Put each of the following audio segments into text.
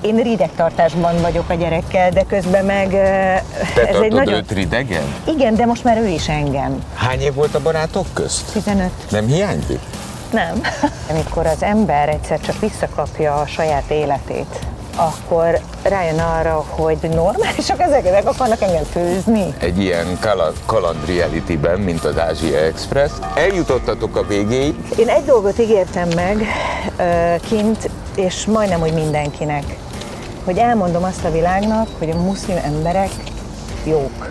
Én ridegtartásban vagyok a gyerekkel, de közben meg Te ez egy nagyon... őt ridegen? Igen, de most már ő is engem. Hány év volt a barátok közt? 15. Nem hiányzik? Nem. Amikor az ember egyszer csak visszakapja a saját életét, akkor rájön arra, hogy normálisak ezek, ezek akarnak engem főzni. Egy ilyen kala- kaland reality-ben, mint az Ázsia Express. Eljutottatok a végéig, Én egy dolgot ígértem meg kint, és majdnem, hogy mindenkinek, hogy elmondom azt a világnak, hogy a muszlim emberek jók.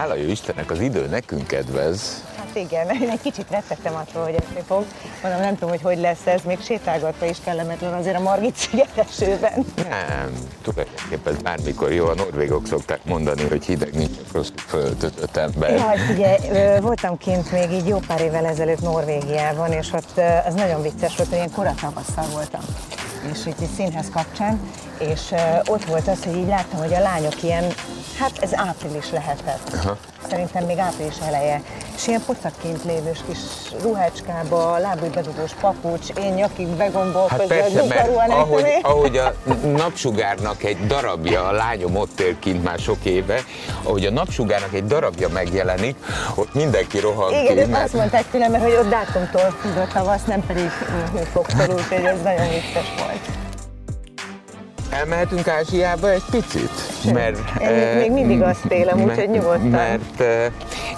hála jó Istennek, az idő nekünk kedvez. Hát igen, én egy kicsit rettegtem attól, hogy esni fog. Mondom, nem tudom, hogy hogy lesz ez, még sétálgatva is kellemetlen azért a Margit szigetesőben. Nem, tulajdonképpen bármikor jó. A norvégok szokták mondani, hogy hideg nincs a rosszul föltöltött ember. Jaj, figyelj, ö, voltam kint még így jó pár évvel ezelőtt Norvégiában, és ott az nagyon vicces volt, hogy ilyen koratavasszal voltam. És így színház kapcsán, és ott volt az, hogy így láttam, hogy a lányok ilyen, hát ez április lehetett. Aha. Szerintem még április eleje. És ilyen pocakként lévős kis ruhácskába, lábújbedugós papucs, én nyakig begombolkozva, Hát persze, mert ahogy, ahogy a napsugárnak egy darabja, a lányom ott él kint már sok éve, ahogy a napsugárnak egy darabja megjelenik, ott mindenki rohan Igen, ki, mert azt mondták tőlem, hogy ott dátumtól tudott tavasz, nem pedig hőfoktól, úgyhogy ez nagyon vicces volt. elmehetünk Ázsiába egy picit? Mert, Én még- eh, még mindig azt élem, úgyhogy nyugodtan. Mert eh,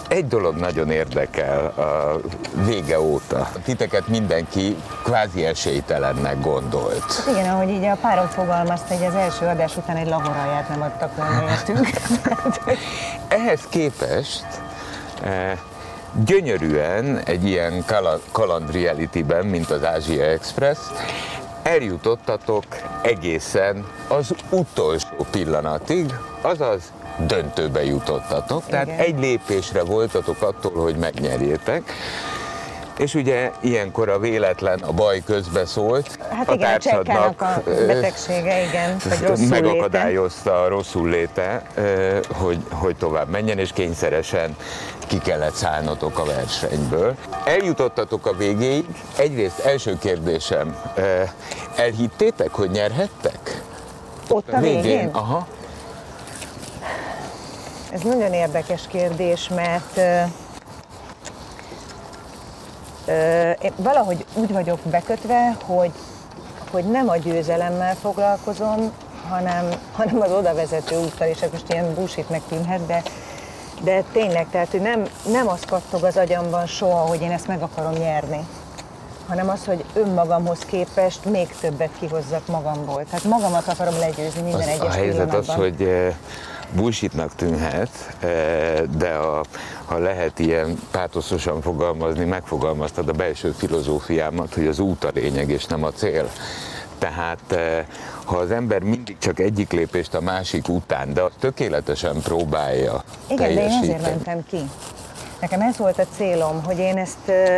egy dolog nagyon érdekel a vége óta. Titeket mindenki kvázi esélytelennek gondolt. Igen, ahogy így a párom fogalmazta, hogy az első adás után egy laboralját nem adtak volna értünk. Ehhez képest eh, gyönyörűen egy ilyen kala- kaland reality-ben, mint az Ázsia Express, eljutottatok egészen az utolsó pillanatig, azaz döntőbe jutottatok. Tehát Igen. egy lépésre voltatok attól, hogy megnyerjétek. És ugye ilyenkor a véletlen, a baj közbeszólt. Hát a igen, csekkának a betegsége, igen, vagy rosszul léte. megakadályozta a rosszul léte, hogy, hogy tovább menjen, és kényszeresen ki kellett szállnotok a versenyből. Eljutottatok a végéig. Egyrészt első kérdésem, ö, elhittétek, hogy nyerhettek? Ott a végén? Aha. Ez nagyon érdekes kérdés, mert ö, ö, én valahogy úgy vagyok bekötve, hogy, hogy nem a győzelemmel foglalkozom, hanem, hanem az oda vezető úttal, és most ilyen bullshitnek tűnhet, de, de tényleg, tehát hogy nem, nem az kattog az agyamban soha, hogy én ezt meg akarom nyerni, hanem az, hogy önmagamhoz képest még többet kihozzak magamból. Tehát magamat akarom legyőzni minden Az, egyes a helyzet az, hogy eh, bullshitnak tűnhet, eh, de a, ha lehet ilyen pátoszosan fogalmazni, megfogalmaztad a belső filozófiámat, hogy az út a lényeg és nem a cél. Tehát eh, ha az ember mindig csak egyik lépést a másik után, de tökéletesen próbálja Igen, de én teljesíteni. ezért mentem ki. Nekem ez volt a célom, hogy én ezt, ö,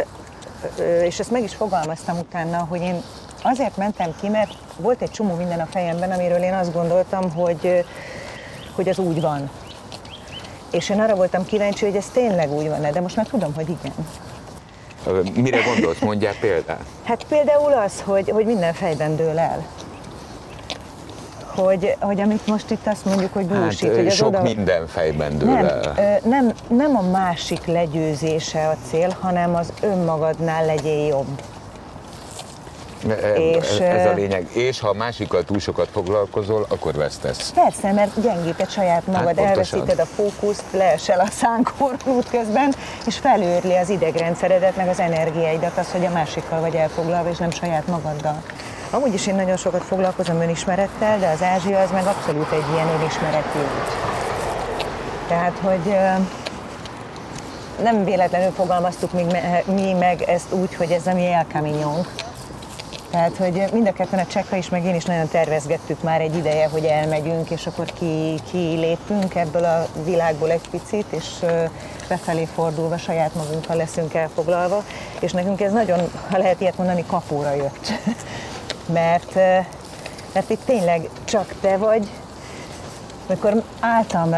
ö, és ezt meg is fogalmaztam utána, hogy én azért mentem ki, mert volt egy csomó minden a fejemben, amiről én azt gondoltam, hogy, hogy az úgy van. És én arra voltam kíváncsi, hogy ez tényleg úgy van de most már tudom, hogy igen. Mire gondolsz? Mondjál példát. Hát például az, hogy, hogy minden fejben dől el. Hogy, hogy amit most itt azt mondjuk, hogy bullshit, Hát, hogy az sok oda... minden fejben dől Nem, el. nem, nem a másik legyőzése a cél, hanem az önmagadnál legyél jobb. És, Ez a lényeg. És ha a másikkal túl sokat foglalkozol, akkor vesztesz. Persze, mert gyengíted saját magad, Hát elveszíted a fókuszt, leesel a szánkor útközben, és felőrli az idegrendszeredet, meg az energiáidat, az, hogy a másikkal vagy elfoglalva, és nem saját magaddal. Amúgy is én nagyon sokat foglalkozom önismerettel, de az Ázsia az meg abszolút egy ilyen önismereti út. Tehát, hogy nem véletlenül fogalmaztuk mi meg ezt úgy, hogy ez a mi El Camino-nk. Tehát, hogy mind a ketten a Csekka is, meg én is nagyon tervezgettük már egy ideje, hogy elmegyünk, és akkor ki, kilépünk ebből a világból egy picit, és befelé fordulva saját magunkkal leszünk elfoglalva, és nekünk ez nagyon, ha lehet ilyet mondani, kapóra jött. mert, mert itt tényleg csak te vagy, amikor álltam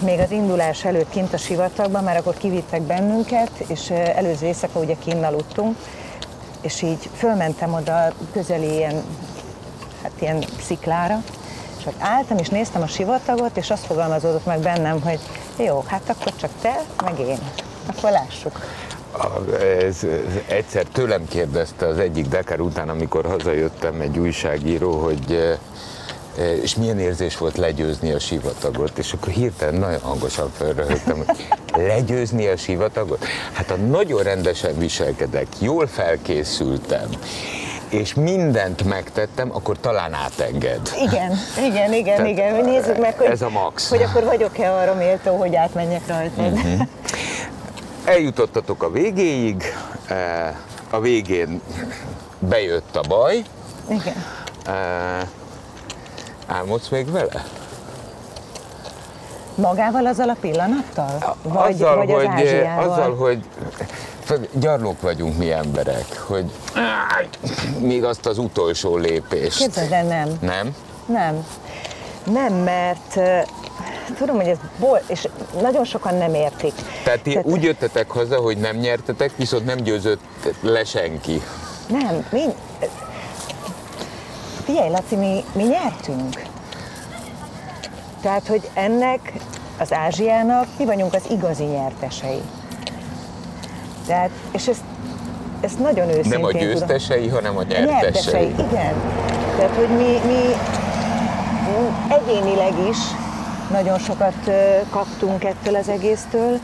még az indulás előtt kint a sivatagban, már akkor kivittek bennünket, és előző éjszaka ugye kinn aludtunk, és így fölmentem oda közeli ilyen, hát ilyen sziklára, és ott álltam, és néztem a sivatagot, és azt fogalmazódott meg bennem, hogy jó, hát akkor csak te, meg én. Akkor lássuk. A- Ez, ez egyszer tőlem kérdezte az egyik Dakar után, amikor hazajöttem egy újságíró, hogy eh, és milyen érzés volt legyőzni a sivatagot, és akkor hirtelen nagyon hangosan felröhögtem, hogy legyőzni a sivatagot? Hát ha nagyon rendesen viselkedek, jól felkészültem, és mindent megtettem, akkor talán átenged. Igen, igen, igen, Tehát, igen. Nézzük meg, hogy, ez a max. hogy akkor vagyok-e arra méltó, hogy átmenjek rajtad. Mhm. Eljutottatok a végéig, eh, a végén bejött a baj, Igen. eh, álmodsz még vele? Magával azzal a pillanattal? Vagy, azzal, vagy az hogy, Ázsiával? azzal, hogy gyarlók vagyunk mi emberek, hogy még azt az utolsó lépést. Képzeld el, nem. Nem? Nem. Nem, mert uh, tudom, hogy ez bol, és nagyon sokan nem értik. Tehát ti Tehát- úgy jöttetek haza, hogy nem nyertetek, viszont nem győzött le senki. Nem, mi... Figyelj, Laci, mi, mi nyertünk. Tehát, hogy ennek, az Ázsiának mi vagyunk az igazi nyertesei. Tehát, és ezt, ezt nagyon őszintén Nem a tudom. győztesei, hanem a nyertesei. nyertesei, igen. Tehát, hogy mi, mi egyénileg is nagyon sokat kaptunk ettől az egésztől,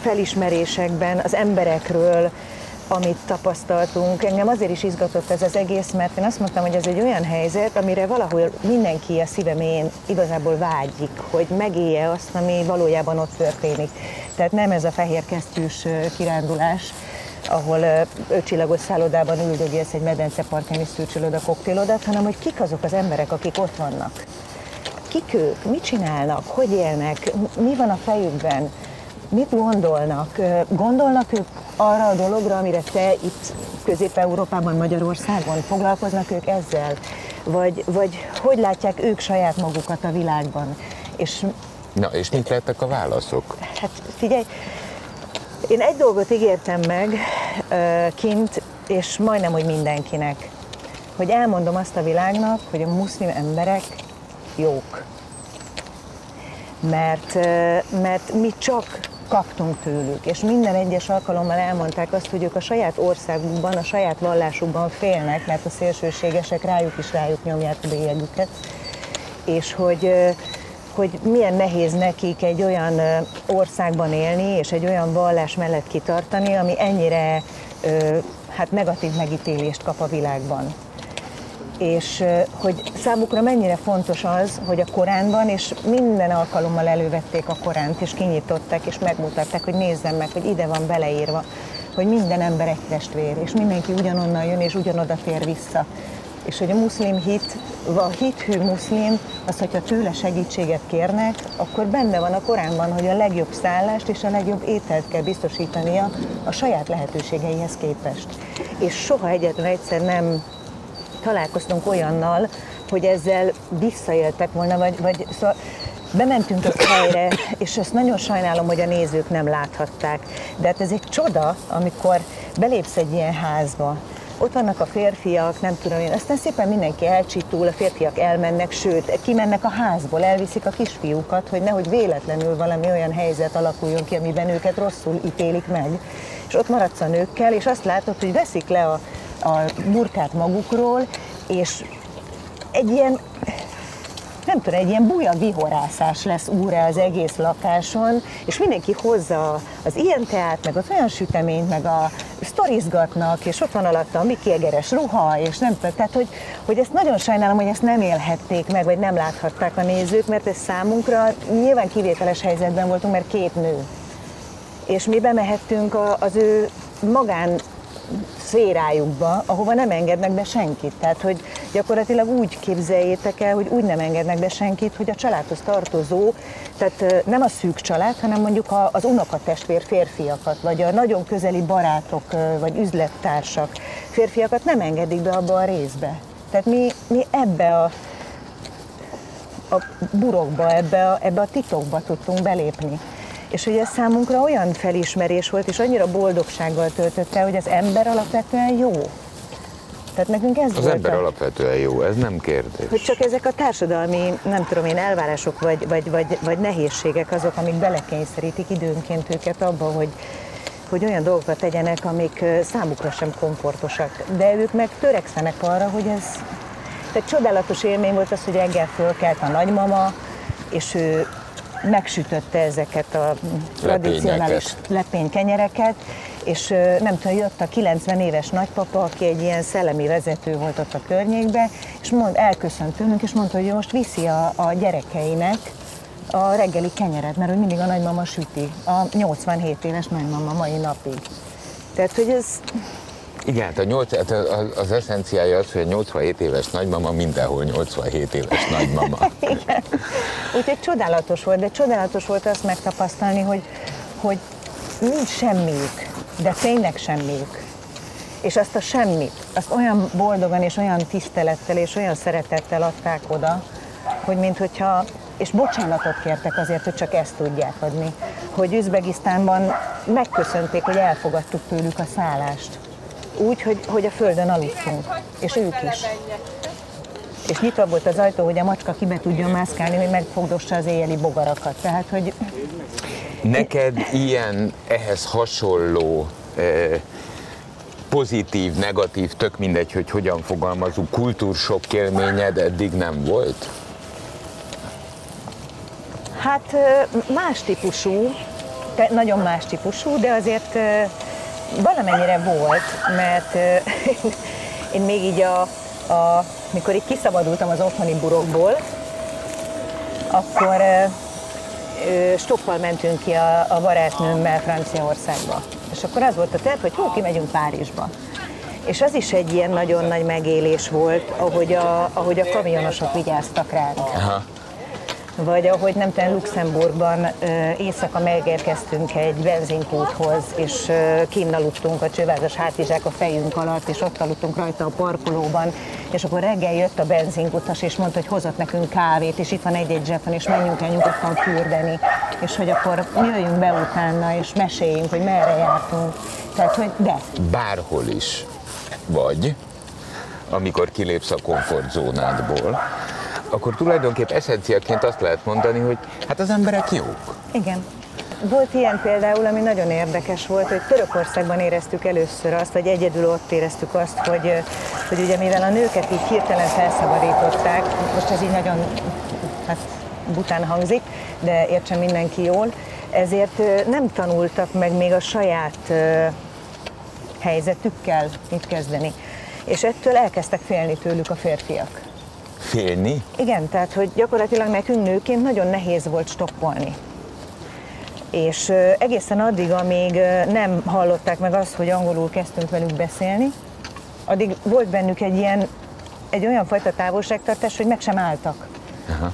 felismerésekben, az emberekről, amit tapasztaltunk. Engem azért is izgatott ez az egész, mert én azt mondtam, hogy ez egy olyan helyzet, amire valahol mindenki a szíve mélyén igazából vágyik, hogy megélje azt, ami valójában ott történik. Tehát nem ez a fehér kesztyűs kirándulás, ahol ötcsillagos szállodában üldögélsz egy medenceparkán és szűrcsölöd a koktélodat, hanem hogy kik azok az emberek, akik ott vannak. Kik ők, mit csinálnak, hogy élnek, mi van a fejükben, mit gondolnak. Gondolnak ők arra a dologra, amire te itt Közép-Európában, Magyarországon foglalkoznak ők ezzel? Vagy, vagy hogy látják ők saját magukat a világban? És Na, és mit lettek a válaszok? Hát figyelj, én egy dolgot ígértem meg kint, és majdnem, hogy mindenkinek, hogy elmondom azt a világnak, hogy a muszlim emberek jók. Mert, mert mi csak kaptunk tőlük, és minden egyes alkalommal elmondták azt, hogy ők a saját országukban, a saját vallásukban félnek, mert a szélsőségesek rájuk is rájuk nyomják a bélyegüket, és hogy, hogy milyen nehéz nekik egy olyan országban élni, és egy olyan vallás mellett kitartani, ami ennyire hát negatív megítélést kap a világban. És hogy számukra mennyire fontos az, hogy a Koránban, és minden alkalommal elővették a Koránt, és kinyitották, és megmutatták, hogy nézzem meg, hogy ide van beleírva, hogy minden ember egy testvér, és mindenki ugyanonnan jön, és ugyanoda tér vissza. És hogy a muszlim hit, a hithű muszlim, az, hogyha tőle segítséget kérnek, akkor benne van a Koránban, hogy a legjobb szállást és a legjobb ételt kell biztosítania a saját lehetőségeihez képest. És soha egyetlen egyszer nem találkoztunk olyannal, hogy ezzel visszaéltek volna, vagy, vagy szóval bementünk egy helyre, és ezt nagyon sajnálom, hogy a nézők nem láthatták. De hát ez egy csoda, amikor belépsz egy ilyen házba, ott vannak a férfiak, nem tudom én, aztán szépen mindenki elcsitul, a férfiak elmennek, sőt, kimennek a házból, elviszik a kisfiúkat, hogy nehogy véletlenül valami olyan helyzet alakuljon ki, amiben őket rosszul ítélik meg. És ott maradsz a nőkkel, és azt látod, hogy veszik le a, a burkát magukról, és egy ilyen, nem tudom, egy ilyen buja vihorászás lesz úrra az egész lakáson, és mindenki hozza az ilyen teát, meg az olyan süteményt, meg a sztorizgatnak, és ott van alatta a Mickey Egeres ruha, és nem tudom, tehát hogy, hogy ezt nagyon sajnálom, hogy ezt nem élhették meg, vagy nem láthatták a nézők, mert ez számunkra nyilván kivételes helyzetben voltunk, mert két nő. És mi bemehettünk az ő magán szférájukba, ahova nem engednek be senkit. Tehát, hogy gyakorlatilag úgy képzeljétek el, hogy úgy nem engednek be senkit, hogy a családhoz tartozó, tehát nem a szűk család, hanem mondjuk az unokatestvér férfiakat, vagy a nagyon közeli barátok, vagy üzlettársak férfiakat nem engedik be abba a részbe. Tehát mi, mi ebbe a, a burokba, ebbe a, ebbe a titokba tudtunk belépni. És hogy ez számunkra olyan felismerés volt, és annyira boldogsággal töltötte, hogy az ember alapvetően jó. Tehát nekünk ez Az volt ember a... alapvetően jó, ez nem kérdés. Hogy csak ezek a társadalmi, nem tudom én, elvárások vagy, vagy, vagy, vagy nehézségek azok, amik belekényszerítik időnként őket abba, hogy, hogy olyan dolgokat tegyenek, amik számukra sem komfortosak. De ők meg törekszenek arra, hogy ez... Tehát csodálatos élmény volt az, hogy reggel fölkelt a nagymama, és ő megsütötte ezeket a tradicionális lepénykenyereket, és nem tudom, jött a 90 éves nagypapa, aki egy ilyen szellemi vezető volt ott a környékbe, és mond, elköszönt tőlünk, és mondta, hogy most viszi a, a gyerekeinek a reggeli kenyeret, mert hogy mindig a nagymama süti, a 87 éves nagymama mai napig. Tehát, hogy ez Igen, hát a nyolc, hát az, eszenciája az, hogy a 87 éves nagymama mindenhol 87 éves nagymama. Úgyhogy csodálatos volt, de csodálatos volt azt megtapasztalni, hogy, hogy nincs semmiük, de tényleg semmiük. És azt a semmit, azt olyan boldogan és olyan tisztelettel és olyan szeretettel adták oda, hogy mint hogyha, és bocsánatot kértek azért, hogy csak ezt tudják adni, hogy Üzbegisztánban megköszönték, hogy elfogadtuk tőlük a szállást. Úgy, hogy, hogy a földön aludtunk, és ők is. És nyitva volt az ajtó, hogy a macska ki be tudjon mászkálni, hogy megfogdossa az éjjeli bogarakat. Tehát, hogy Neked ilyen, ehhez hasonló eh, pozitív, negatív, tök mindegy, hogy hogyan fogalmazunk, kultúrsok élményed eddig nem volt? Hát ö, más típusú, nagyon más típusú, de azért ö, valamennyire volt, mert ö, én még így a, a, mikor így kiszabadultam az otthoni burokból, akkor ö, stoppal mentünk ki a, a barátnőmmel Franciaországba. És akkor az volt a terv, hogy hú, kimegyünk Párizsba. És az is egy ilyen nagyon nagy megélés volt, ahogy a, ahogy a kamionosok vigyáztak ránk. Aha. Vagy ahogy nem tudom, Luxemburgban éjszaka megérkeztünk egy benzinkúthoz, és kinn aludtunk a csővázas hátizsák a fejünk alatt, és ott aludtunk rajta a parkolóban, és akkor reggel jött a benzinkutas, és mondta, hogy hozott nekünk kávét, és itt van egy-egy zsebben, és menjünk el nyugodtan fürdeni, és hogy akkor jöjjünk be utána, és meséljünk, hogy merre jártunk. Tehát, hogy de, Bárhol is vagy, amikor kilépsz a komfortzónádból, akkor tulajdonképp eszenciaként azt lehet mondani, hogy hát az emberek jók. Igen. Volt ilyen például, ami nagyon érdekes volt, hogy Törökországban éreztük először azt, vagy egyedül ott éreztük azt, hogy, hogy ugye mivel a nőket így hirtelen felszabadították, most ez így nagyon hát, bután hangzik, de értsen mindenki jól, ezért nem tanultak meg még a saját helyzetükkel mit kezdeni. És ettől elkezdtek félni tőlük a férfiak. Félni? Igen, tehát hogy gyakorlatilag nekünk nőként nagyon nehéz volt stoppolni. És egészen addig, amíg nem hallották meg azt, hogy angolul kezdtünk velük beszélni, addig volt bennük egy ilyen, egy olyan fajta távolságtartás, hogy meg sem álltak. Aha.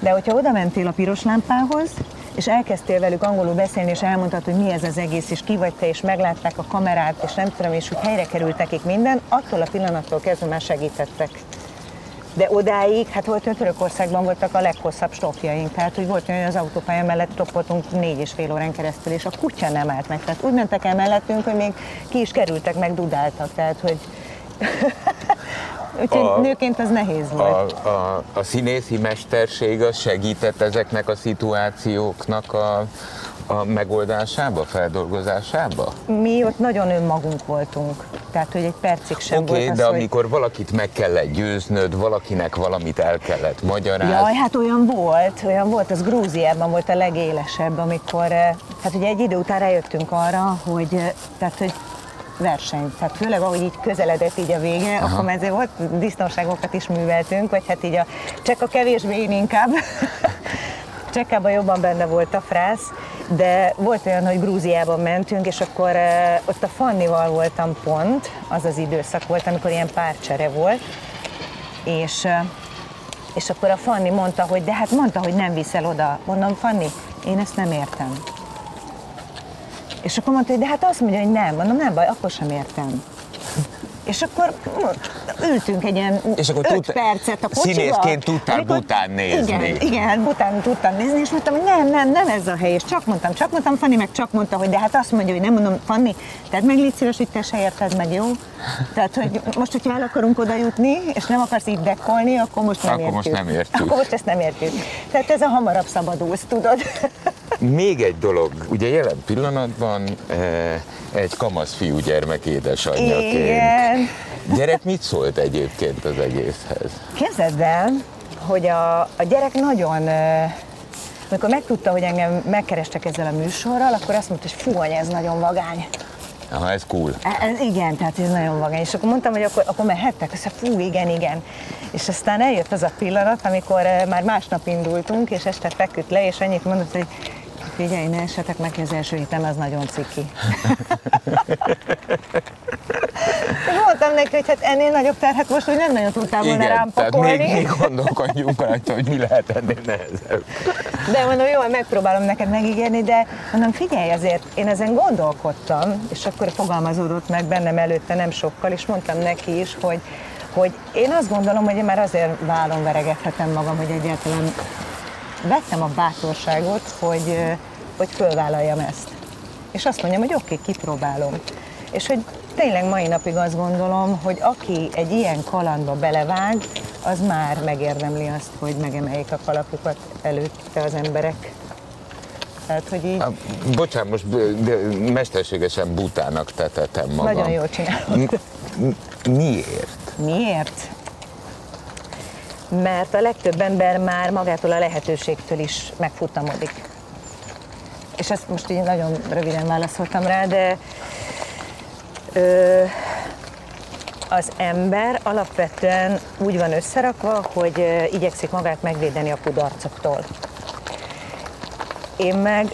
De hogyha oda mentél a piros lámpához, és elkezdtél velük angolul beszélni, és elmondtad, hogy mi ez az egész, és ki vagy te, és meglátták a kamerát, és nem tudom, és hogy helyre került nekik minden, attól a pillanattól kezdve már segítettek. De odáig, hát volt Törökországban voltak a leghosszabb stopjaink, tehát hogy volt olyan, hogy az autópálya mellett stoppoltunk négy és fél órán keresztül, és a kutya nem állt meg. Tehát úgy mentek el mellettünk, hogy még ki is kerültek, meg dudáltak, tehát hogy... Úgyhogy A- nőként az nehéz volt. A, a, a színészi mesterség az segített ezeknek a szituációknak a, a megoldásába, feldolgozásába? Mi ott nagyon önmagunk voltunk, tehát hogy egy percig sem okay, volt de az, hogy... amikor valakit meg kellett győznöd, valakinek valamit el kellett magyarázni, Jaj, hát olyan volt, olyan volt, az Grúziában volt a legélesebb, amikor, eh, hát ugye egy idő után rájöttünk arra, hogy, eh, tehát, hogy verseny, tehát főleg ahogy így közeledett így a vége, Aha. akkor már ezért volt disznóságokat is műveltünk, vagy hát így a csak a kevésbé én inkább. Csekkában jobban benne volt a frász, de volt olyan, hogy Grúziában mentünk, és akkor ott a Fannival voltam pont, az az időszak volt, amikor ilyen párcsere volt, és és akkor a Fanni mondta, hogy de hát mondta, hogy nem viszel oda. Mondom, Fanni, én ezt nem értem. És akkor mondta, hogy de hát azt mondja, hogy nem. Mondom, nem baj, akkor sem értem. És akkor ültünk egy ilyen És akkor öt tud- percet a kocsiba. színészként tudtál amikor- Bután nézni. Igen, igen, hát Bután tudtam nézni, és mondtam, hogy nem, nem, nem ez a hely, és csak mondtam, csak mondtam, Fanni meg csak mondta, hogy de hát azt mondja, hogy nem mondom, Fanni, tehát meg légy szíves, hogy te se érted meg, jó? Tehát, hogy most, hogyha el akarunk oda jutni, és nem akarsz itt dekkolni, akkor most nem Akkor értjük. most nem értjük. Akkor most ezt nem értjük. Tehát ez a hamarabb szabadulsz, tudod? Még egy dolog, ugye jelen pillanatban eh, egy kamasz fiú gyermek édesanyjaként. Igen. Gyerek mit szólt egyébként az egészhez? Képzeld el, hogy a, a gyerek nagyon, ö, amikor megtudta, hogy engem megkerestek ezzel a műsorral, akkor azt mondta, hogy fú, anya, ez nagyon vagány. Aha, ez cool. E- Ez, igen, tehát ez nagyon vagány. És akkor mondtam, hogy akkor, akkor mehettek, azt fú, igen, igen. És aztán eljött az a pillanat, amikor ö, már másnap indultunk, és este feküdt le, és annyit mondott, hogy figyelj, ne essetek meg, az első héten az nagyon ciki. Mondtam neki, hogy hát ennél nagyobb terhet most, hogy nem nagyon tudtál volna rám pakolni. még, még gondolkodjunk rajta, hogy mi lehet ennél nehezebb. De mondom, jó, megpróbálom neked megígérni, de mondom, figyelj azért, én ezen gondolkodtam, és akkor fogalmazódott meg bennem előtte nem sokkal, és mondtam neki is, hogy, hogy én azt gondolom, hogy én már azért vállon veregethetem magam, hogy egyáltalán vettem a bátorságot, hogy, hogy fölvállaljam ezt. És azt mondjam, hogy oké, kipróbálom. És hogy tényleg mai napig azt gondolom, hogy aki egy ilyen kalandba belevág, az már megérdemli azt, hogy megemeljék a kalapukat előtte az emberek. Tehát, hogy így Há, Bocsánat, most de mesterségesen butának tetetem magam. nagyon jól csinálod. M- miért? Miért? Mert a legtöbb ember már magától a lehetőségtől is megfutamodik. És ezt most így nagyon röviden válaszoltam rá, de ö, az ember alapvetően úgy van összerakva, hogy igyekszik magát megvédeni a kudarcoktól. Én meg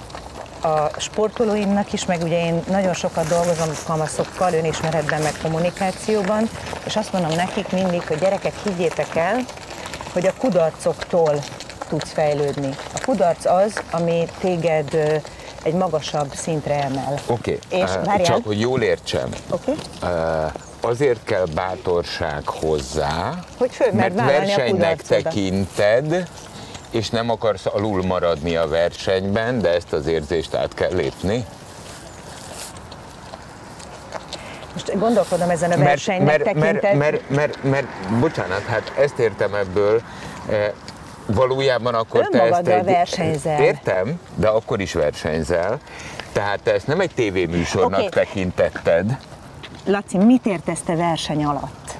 a sportolóimnak is, meg ugye én nagyon sokat dolgozom kamaszokkal, önismeretben, meg kommunikációban, és azt mondom nekik mindig, hogy gyerekek, higgyétek el, hogy a kudarcoktól tudsz fejlődni. A kudarc az, ami téged egy magasabb szintre emel. Oké, És okay. várjál. csak hogy jól értsem. Oké? Uh, azért kell bátorság hozzá, Hogy fölmerd mert a versenynek tekinted, és nem akarsz alul maradni a versenyben, de ezt az érzést át kell lépni. Most gondolkodom ezen a versenynek mert, mert, tekinted. mert, mert, mert, bocsánat, hát ezt értem ebből, eh, valójában akkor te ezt egy... versenyzel. Értem, de akkor is versenyzel. Tehát te ezt nem egy tévéműsornak Oké. tekintetted, Laci, mit értesz te verseny alatt?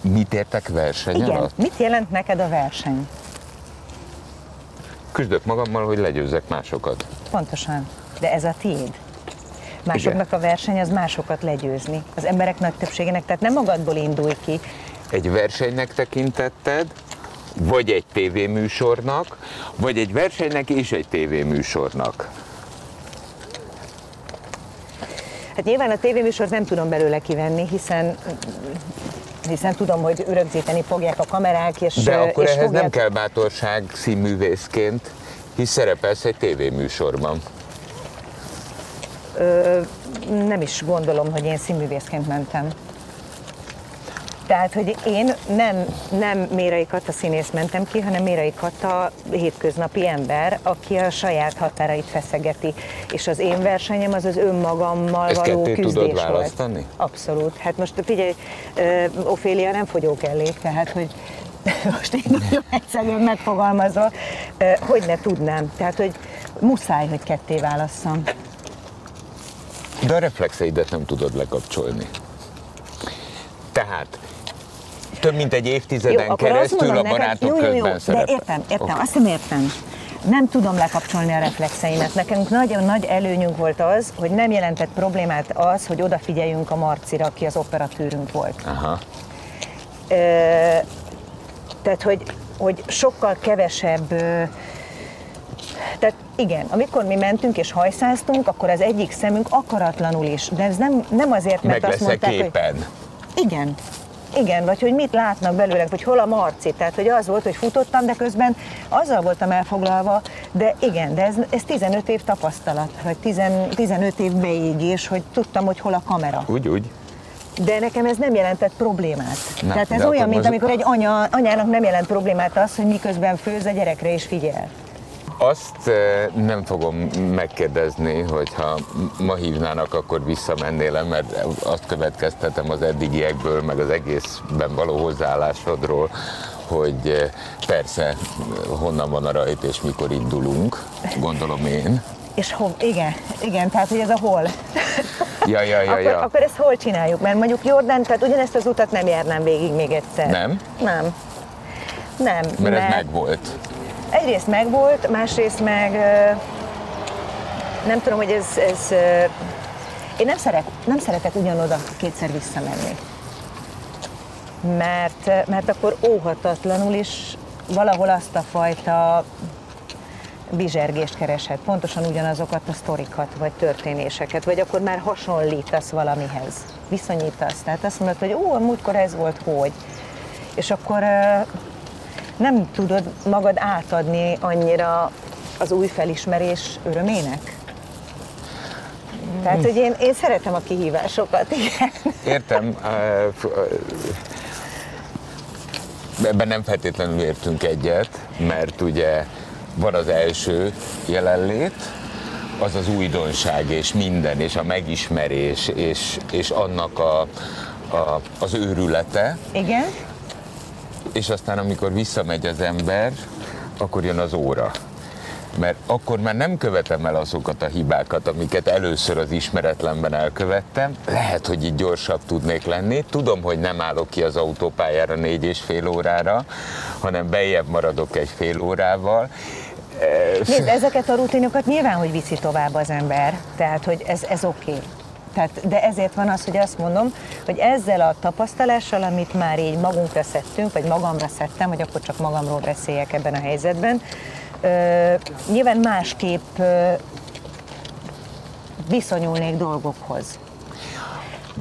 mit értek verseny Igen, alatt? mit jelent neked a verseny? Küzdök magammal, hogy legyőzzek másokat. Pontosan. De ez a tiéd. Másoknak a verseny az másokat legyőzni. Az emberek nagy többségének, tehát nem magadból indulj ki. Egy versenynek tekintetted, vagy egy tévéműsornak, vagy egy versenynek és egy tévéműsornak. Hát nyilván a tévéműsort nem tudom belőle kivenni, hiszen hiszen tudom, hogy rögzíteni fogják a kamerák, és De akkor és ehhez fogják... nem kell bátorság színművészként, hisz szerepelsz egy tévéműsorban. Nem is gondolom, hogy én színművészként mentem. Tehát, hogy én nem, nem Mérai Kata színész mentem ki, hanem Mérai Kata hétköznapi ember, aki a saját határait feszegeti. És az én versenyem az az önmagammal Ezt való küzdés tudod volt. választani? Abszolút. Hát most figyelj, ö, Ofélia nem fogyók elég, tehát, hogy most én nagyon egyszerűen megfogalmazva, ö, hogy ne tudnám. Tehát, hogy muszáj, hogy ketté válasszam. De a reflexeidet nem tudod lekapcsolni. Tehát több mint egy évtizeden azt keresztül mondom a neked- barátok jó, jó, jó, közben De szerepel. értem, értem, Oké. azt nem értem. Nem tudom lekapcsolni a reflexeimet. Nekünk nagyon nagy előnyünk volt az, hogy nem jelentett problémát az, hogy odafigyeljünk a Marcira, aki az operatőrünk volt. Aha. Ö, tehát, hogy, hogy sokkal kevesebb tehát igen, amikor mi mentünk és hajszáztunk, akkor az egyik szemünk akaratlanul is, de ez nem, nem azért, mert Meg azt mondták, hogy képen. igen, Igen, vagy hogy mit látnak belőle, hogy hol a marci. Tehát, hogy az volt, hogy futottam, de közben azzal voltam elfoglalva, de igen, de ez, ez 15 év tapasztalat, vagy 10, 15 év beégés, hogy tudtam, hogy hol a kamera. Úgy, úgy. De nekem ez nem jelentett problémát. Na, Tehát ez olyan, mint most- amikor egy anya, anyának nem jelent problémát az, hogy miközben főz a gyerekre is figyel. Azt eh, nem fogom megkérdezni, hogy ha ma hívnának, akkor visszamennél mert azt következtetem az eddigiekből, meg az egészben való hozzáállásodról, hogy eh, persze honnan van a rajt és mikor indulunk, gondolom én. És hol, igen, igen, tehát hogy ez a hol. Ja, ja, ja, akkor, ja. akkor ezt hol csináljuk? Mert mondjuk Jordán, tehát ugyanezt az utat nem járnám végig még egyszer. Nem? Nem. Nem. Mert ez megvolt. Egyrészt megvolt, másrészt meg nem tudom, hogy ez, ez én nem, szeret, nem szeretek ugyanoda kétszer visszamenni. Mert, mert akkor óhatatlanul is valahol azt a fajta bizsergést kereshet, pontosan ugyanazokat a sztorikat, vagy történéseket, vagy akkor már hasonlítasz valamihez, viszonyítasz. Tehát azt mondod, hogy ó, múltkor ez volt, hogy. És akkor nem tudod magad átadni annyira az új felismerés örömének? Tehát, hogy én, én szeretem a kihívásokat, igen. Értem. Ebben nem feltétlenül értünk egyet, mert ugye van az első jelenlét, az az újdonság és minden, és a megismerés, és, és annak a, a, az őrülete, Igen? És aztán amikor visszamegy az ember, akkor jön az óra. Mert akkor már nem követem el azokat a hibákat, amiket először az ismeretlenben elkövettem. Lehet, hogy így gyorsabb tudnék lenni. Tudom, hogy nem állok ki az autópályára négy és fél órára, hanem bejebb maradok egy fél órával. Nézd, ezeket a rutinokat nyilván, hogy viszi tovább az ember, tehát, hogy ez, ez oké. Okay. Tehát, de ezért van az, hogy azt mondom, hogy ezzel a tapasztalással, amit már így magunkra szedtünk, vagy magamra szedtem, vagy akkor csak magamról beszéljek ebben a helyzetben, ö, nyilván másképp ö, viszonyulnék dolgokhoz.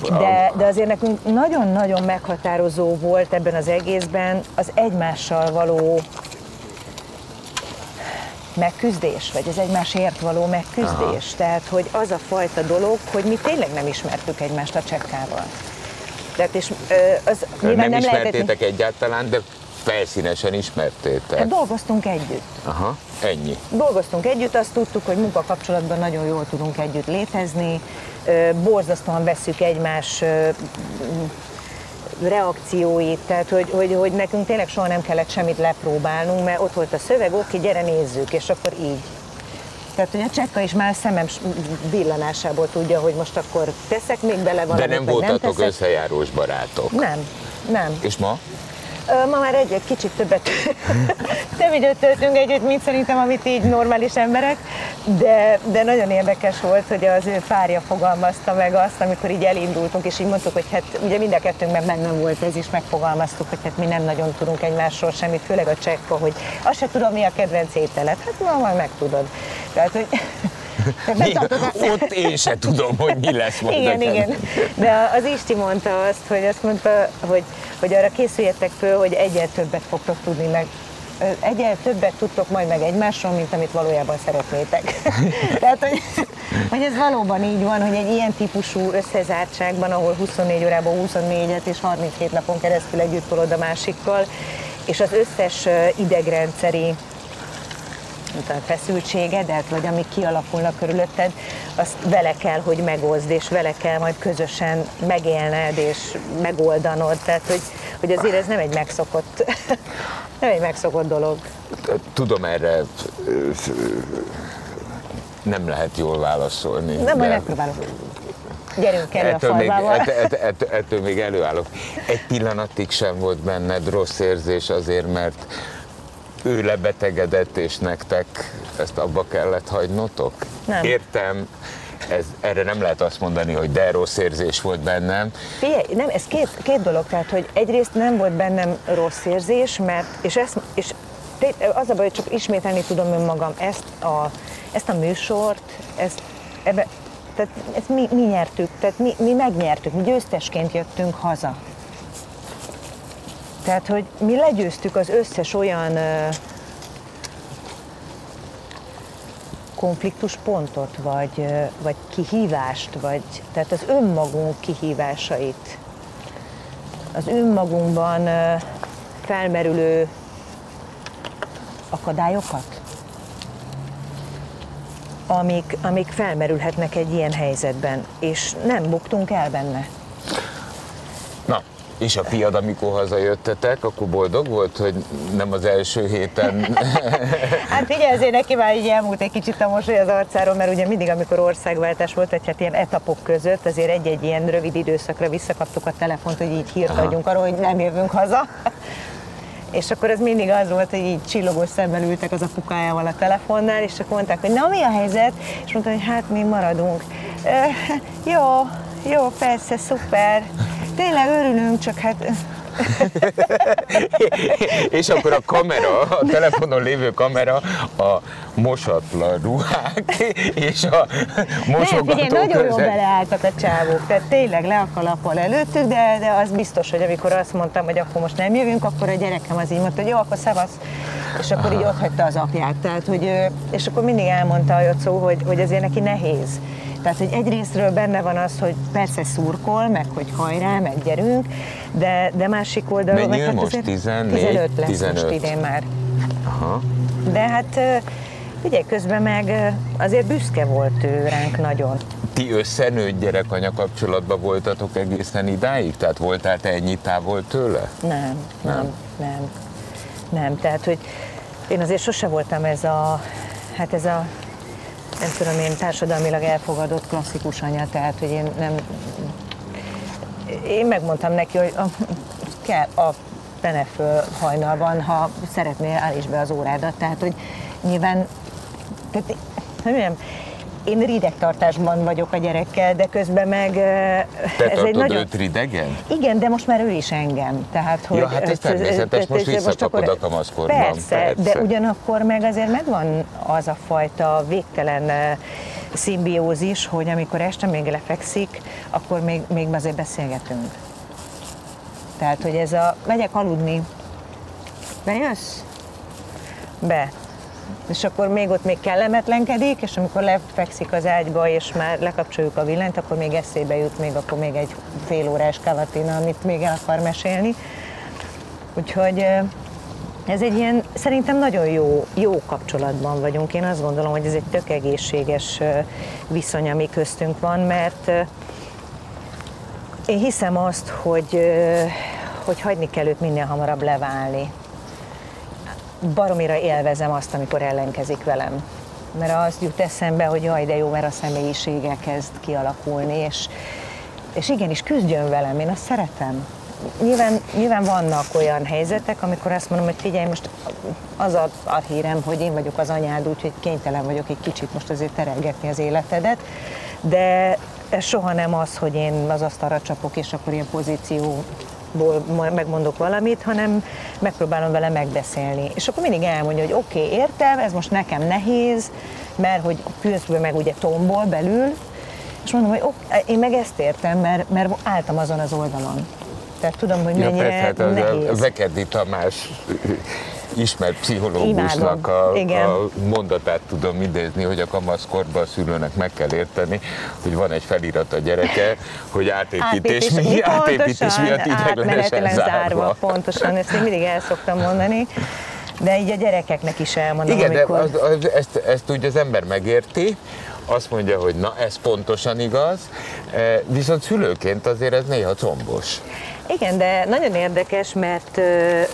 De, de azért nekünk nagyon-nagyon meghatározó volt ebben az egészben az egymással való megküzdés, vagy az egymásért való megküzdés. Aha. Tehát, hogy az a fajta dolog, hogy mi tényleg nem ismertük egymást a csekkával. Tehát, és az nem, nem lehetett... ismertétek egyáltalán, de felszínesen ismertétek. Hát dolgoztunk együtt. Aha, ennyi. Dolgoztunk együtt, azt tudtuk, hogy munkakapcsolatban nagyon jól tudunk együtt létezni, borzasztóan vesszük egymás reakcióit, tehát hogy, hogy, hogy nekünk tényleg soha nem kellett semmit lepróbálnunk, mert ott volt a szöveg, oké, gyere nézzük, és akkor így. Tehát, hogy a csekka is már szemem villanásából tudja, hogy most akkor teszek még bele De valamit, nem vagy voltatok nem teszek. összejárós barátok. Nem, nem. És ma? Ma már egy, egy kicsit többet, több időt töltünk együtt, mint szerintem, amit így normális emberek, de, de nagyon érdekes volt, hogy az ő párja fogalmazta meg azt, amikor így elindultunk, és így mondtuk, hogy hát ugye mind a kettőnkben bennem volt ez is, megfogalmaztuk, hogy hát mi nem nagyon tudunk egymásról semmit, főleg a csekka, hogy azt se tudom, mi a kedvenc ételed. Hát ma majd megtudod. Tehát, hogy Mi? Ott én se tudom, hogy mi lesz majd. igen, nekem. igen. De az Isti mondta azt, hogy azt mondta, hogy, hogy arra készüljetek föl, hogy egyel többet fogtok tudni meg egyel többet tudtok majd meg egymásról, mint amit valójában szeretnétek. Tehát, hogy, hogy ez valóban így van, hogy egy ilyen típusú összezártságban, ahol 24 órában 24-et és 37 napon keresztül együtt tolod a másikkal, és az összes idegrendszeri tudom, feszültségedet, vagy amik kialakulnak körülötted, azt vele kell, hogy megozd, és vele kell majd közösen megélned, és megoldanod. Tehát, hogy, hogy azért ez nem egy megszokott, nem egy megszokott dolog. Tudom erre nem lehet jól válaszolni. Nem, majd megpróbálok. Gyerünk elő a ettől még, falvával. ett, ett, ett, ettől még előállok. Egy pillanatig sem volt benned rossz érzés azért, mert ő lebetegedett, és nektek ezt abba kellett hagynotok? Nem. Értem, ez, erre nem lehet azt mondani, hogy de rossz érzés volt bennem. Figyelj, nem, ez két, két dolog, tehát, hogy egyrészt nem volt bennem rossz érzés, mert, és, ezt, és az a baj, hogy csak ismételni tudom önmagam, ezt a, ezt a műsort, ezt, ebbe, tehát ezt mi, mi nyertük, tehát mi, mi megnyertük, mi győztesként jöttünk haza. Tehát, hogy mi legyőztük az összes olyan ö, konfliktuspontot, vagy, vagy kihívást, vagy tehát az önmagunk kihívásait, az önmagunkban felmerülő akadályokat, amik, amik felmerülhetnek egy ilyen helyzetben, és nem buktunk el benne. És a fiad, amikor hazajöttetek, akkor boldog volt, hogy nem az első héten... Hát figyelj, azért neki már így elmúlt egy kicsit a mosoly az arcáról, mert ugye mindig, amikor országváltás volt, vagy hát ilyen etapok között, azért egy-egy ilyen rövid időszakra visszakaptuk a telefont, hogy így hírt adjunk arról, hogy nem jövünk haza. És akkor ez mindig az volt, hogy így csillogó szemmel ültek az apukájával a telefonnál, és akkor mondták, hogy na mi a helyzet? És mondta, hogy hát mi maradunk. E, jó, jó, persze, szuper. Tényleg örülünk, csak hát és akkor a kamera, a telefonon lévő kamera, a mosatlan ruhák és a Nem, mosogató figyelj, nagyon jól beleálltak a csávók, tehát tényleg le a kalappal előttük, de, de az biztos, hogy amikor azt mondtam, hogy akkor most nem jövünk, akkor a gyerekem az így mondta, hogy jó, akkor szevasz, és akkor így ott hagyta az apját. Tehát, hogy, és akkor mindig elmondta a Jocó, hogy, hogy azért neki nehéz. Tehát, hogy egyrésztről benne van az, hogy persze szurkol, meg hogy hajrá, meg gyerünk, de, de másik oldalról... Mennyi hát most? azért 14? 15 lesz 15. most idén már. Aha. De hát figyelj, közben meg azért büszke volt ő ránk nagyon. Ti összenőtt gyerekanya kapcsolatban voltatok egészen idáig? Tehát voltál te ennyi távol tőle? Nem, nem, nem, nem. Tehát, hogy én azért sose voltam ez a, hát ez a, nem tudom én, társadalmilag elfogadott klasszikus anya, tehát, hogy én nem, én megmondtam neki, hogy a, kell a tene föl hajnalban, ha szeretnél, állíts be az órádat. Tehát, hogy nyilván, tehát, hogy mondjam, én ridegtartásban vagyok a gyerekkel, de közben meg Te ez egy nagyon... őt ridegen? Igen, de most már ő is engem. Tehát, hogy Ja, hát ez természetes, most visszakapod a kamaszkorban, Persze, persze. de ugyanakkor meg azért megvan az a fajta végtelen szimbiózis, hogy amikor este még lefekszik, akkor még, még azért beszélgetünk. Tehát, hogy ez a, megyek aludni, bejössz? Be. És akkor még ott még kellemetlenkedik, és amikor lefekszik az ágyba, és már lekapcsoljuk a villanyt, akkor még eszébe jut még akkor még egy fél órás kavatina, amit még el akar mesélni. Úgyhogy ez egy ilyen, szerintem nagyon jó, jó kapcsolatban vagyunk. Én azt gondolom, hogy ez egy tök egészséges viszony, ami köztünk van, mert én hiszem azt, hogy, hogy hagyni kell őt minél hamarabb leválni. Baromira élvezem azt, amikor ellenkezik velem. Mert az jut eszembe, hogy jaj, de jó, mert a személyisége kezd kialakulni, és, és igenis küzdjön velem, én azt szeretem. Nyilván, nyilván vannak olyan helyzetek, amikor azt mondom, hogy figyelj, most az a, a hírem, hogy én vagyok az anyád, úgyhogy kénytelen vagyok egy kicsit most azért terelgetni az életedet, de ez soha nem az, hogy én az asztalra csapok, és akkor ilyen pozícióból ma- megmondok valamit, hanem megpróbálom vele megbeszélni. És akkor mindig elmondja, hogy oké, okay, értem, ez most nekem nehéz, mert hogy közben meg ugye tombol belül, és mondom, hogy ok, én meg ezt értem, mert, mert álltam azon az oldalon. Tehát tudom, hogy Ja, mennyire persze, hát az a nehéz. Vekedi Tamás ismert pszichológusnak a, a mondatát tudom idézni, hogy a kamaszkorban a szülőnek meg kell érteni, hogy van egy felirat a gyereke, hogy átépítés, mi, átépítés miatt ideglenesen átmenetileg zárva. Pontosan, ezt én mindig el szoktam mondani, de így a gyerekeknek is elmondom, Igen, amikor... de az, az, ezt, ezt úgy az ember megérti, azt mondja, hogy na, ez pontosan igaz, eh, viszont szülőként azért ez néha combos. Igen, de nagyon érdekes, mert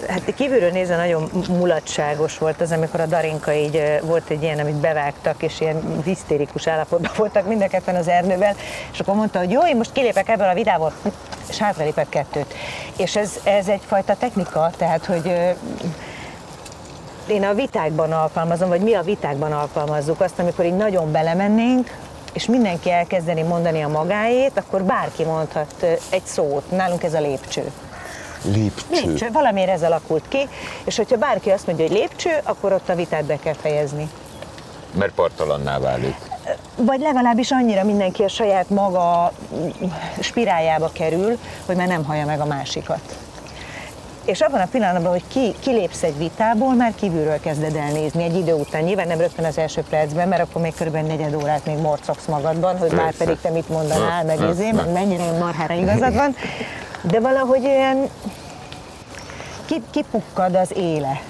hát kívülről nézve nagyon mulatságos volt az, amikor a Darinka így volt egy ilyen, amit bevágtak, és ilyen hisztérikus állapotban voltak mind az erdőben, és akkor mondta, hogy jó, én most kilépek ebből a vidából, és hátralépett kettőt. És ez, ez egyfajta technika, tehát, hogy én a vitákban alkalmazom, vagy mi a vitákban alkalmazzuk azt, amikor így nagyon belemennénk, és mindenki elkezdeni mondani a magáét, akkor bárki mondhat egy szót. Nálunk ez a lépcső. Lépcső. Lépcső, valamiért ez alakult ki, és hogyha bárki azt mondja, hogy lépcső, akkor ott a vitát be kell fejezni. Mert partalanná válik. Vagy legalábbis annyira mindenki a saját maga spiráljába kerül, hogy már nem hallja meg a másikat. És abban a pillanatban, hogy ki, kilépsz egy vitából, már kívülről kezded el nézni egy idő után. Nyilván nem rögtön az első percben, mert akkor még körülbelül negyed órát még morcogsz magadban, hogy már pedig te mit mondanál, meg izé, meg mennyire marhára igazad van. De valahogy olyan kipukkad az éle.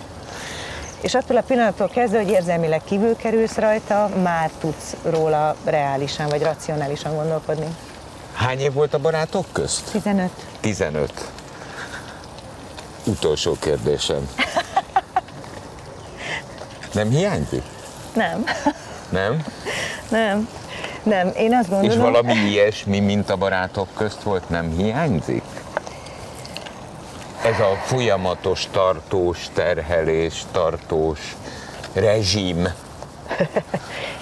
És attól a pillanattól kezdve, hogy érzelmileg kívül kerülsz rajta, már tudsz róla reálisan vagy racionálisan gondolkodni. Hány év volt a barátok közt? 15. 15. Utolsó kérdésem. Nem hiányzik? Nem. Nem? Nem. Nem, én azt gondolom... És valami ilyesmi, mint a barátok közt volt, nem hiányzik? Ez a folyamatos, tartós terhelés, tartós rezsim.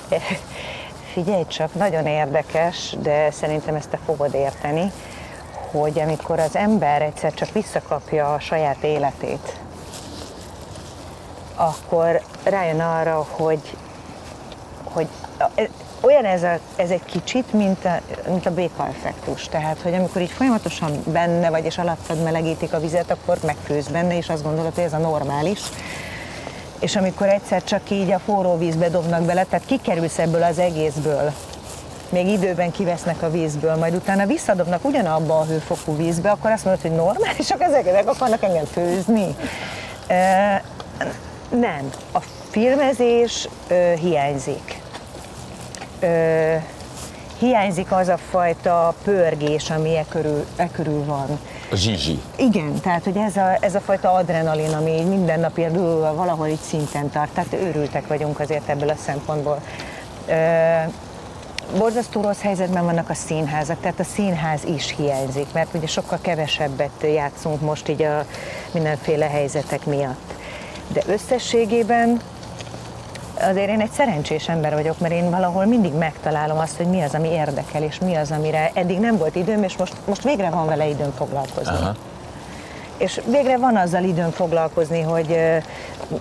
Figyelj csak, nagyon érdekes, de szerintem ezt te fogod érteni, hogy amikor az ember egyszer csak visszakapja a saját életét, akkor rájön arra, hogy, hogy olyan ez, a, ez egy kicsit, mint a, mint a béka-effektus. Tehát, hogy amikor így folyamatosan benne vagy, és alattad melegítik a vizet, akkor megfőz benne, és azt gondolod, hogy ez a normális. És amikor egyszer csak így a forró vízbe dobnak bele, tehát kikerülsz ebből az egészből, még időben kivesznek a vízből, majd utána visszadobnak ugyanabba a hőfokú vízbe, akkor azt mondod, hogy normálisak ezek, akarnak engem főzni. E, nem. A filmezés ö, hiányzik ö, hiányzik az a fajta pörgés, ami e körül, e körül van. A zsizsi. Igen, tehát hogy ez a, ez a fajta adrenalin, ami így minden nap valahol így szinten tart, tehát őrültek vagyunk azért ebből a szempontból. Ö, borzasztó rossz helyzetben vannak a színházak, tehát a színház is hiányzik, mert ugye sokkal kevesebbet játszunk most így a mindenféle helyzetek miatt. De összességében azért én egy szerencsés ember vagyok, mert én valahol mindig megtalálom azt, hogy mi az, ami érdekel, és mi az, amire eddig nem volt időm, és most, most végre van vele időm foglalkozni. Aha. És végre van azzal időm foglalkozni, hogy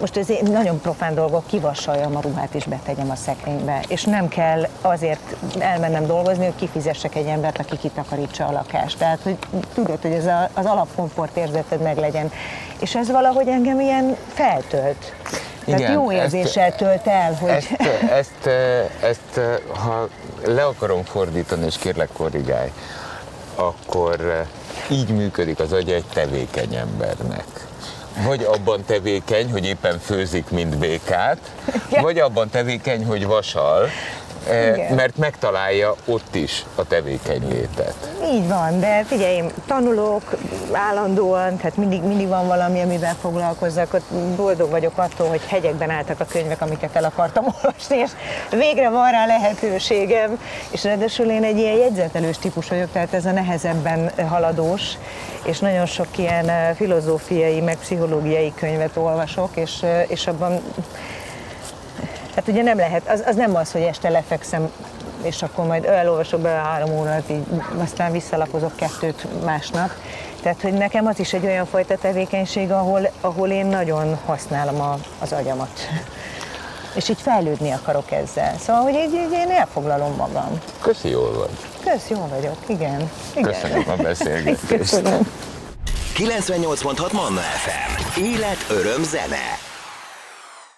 most ez nagyon profán dolgok, kivasaljam a ruhát és betegyem a szekrénybe. És nem kell azért elmennem dolgozni, hogy kifizessek egy embert, aki kitakarítsa a lakást. Tehát, hogy tudod, hogy ez a, az alapkomfort érzeted meg legyen. És ez valahogy engem ilyen feltölt. Igen, Tehát jó érzéssel ezt, tölt el, hogy... Ezt, ezt, ezt, ha le akarom fordítani, és kérlek korrigálj, akkor így működik az agy egy tevékeny embernek. Vagy abban tevékeny, hogy éppen főzik, mint békát, vagy abban tevékeny, hogy vasal, igen. mert megtalálja ott is a tevékeny létet. Így van, de figyelj, én tanulok állandóan, tehát mindig, mindig van valami, amivel foglalkozzak, ott boldog vagyok attól, hogy hegyekben álltak a könyvek, amiket el akartam olvasni, és végre van rá lehetőségem, és ráadásul én egy ilyen jegyzetelős típus vagyok, tehát ez a nehezebben haladós, és nagyon sok ilyen filozófiai, meg pszichológiai könyvet olvasok, és, és abban Hát ugye nem lehet, az, az nem az, hogy este lefekszem, és akkor majd elolvasok be három órát, így aztán visszalapozok kettőt másnap. Tehát, hogy nekem az is egy olyan fajta tevékenység, ahol, ahol én nagyon használom a, az agyamat. És így fejlődni akarok ezzel. Szóval, hogy így, így én elfoglalom magam. Köszi, jól vagy. Kösz, jól vagyok, igen. igen. Köszönöm a beszélgetést. Köszönöm. 98.6 Manna FM. Élet, öröm, zene.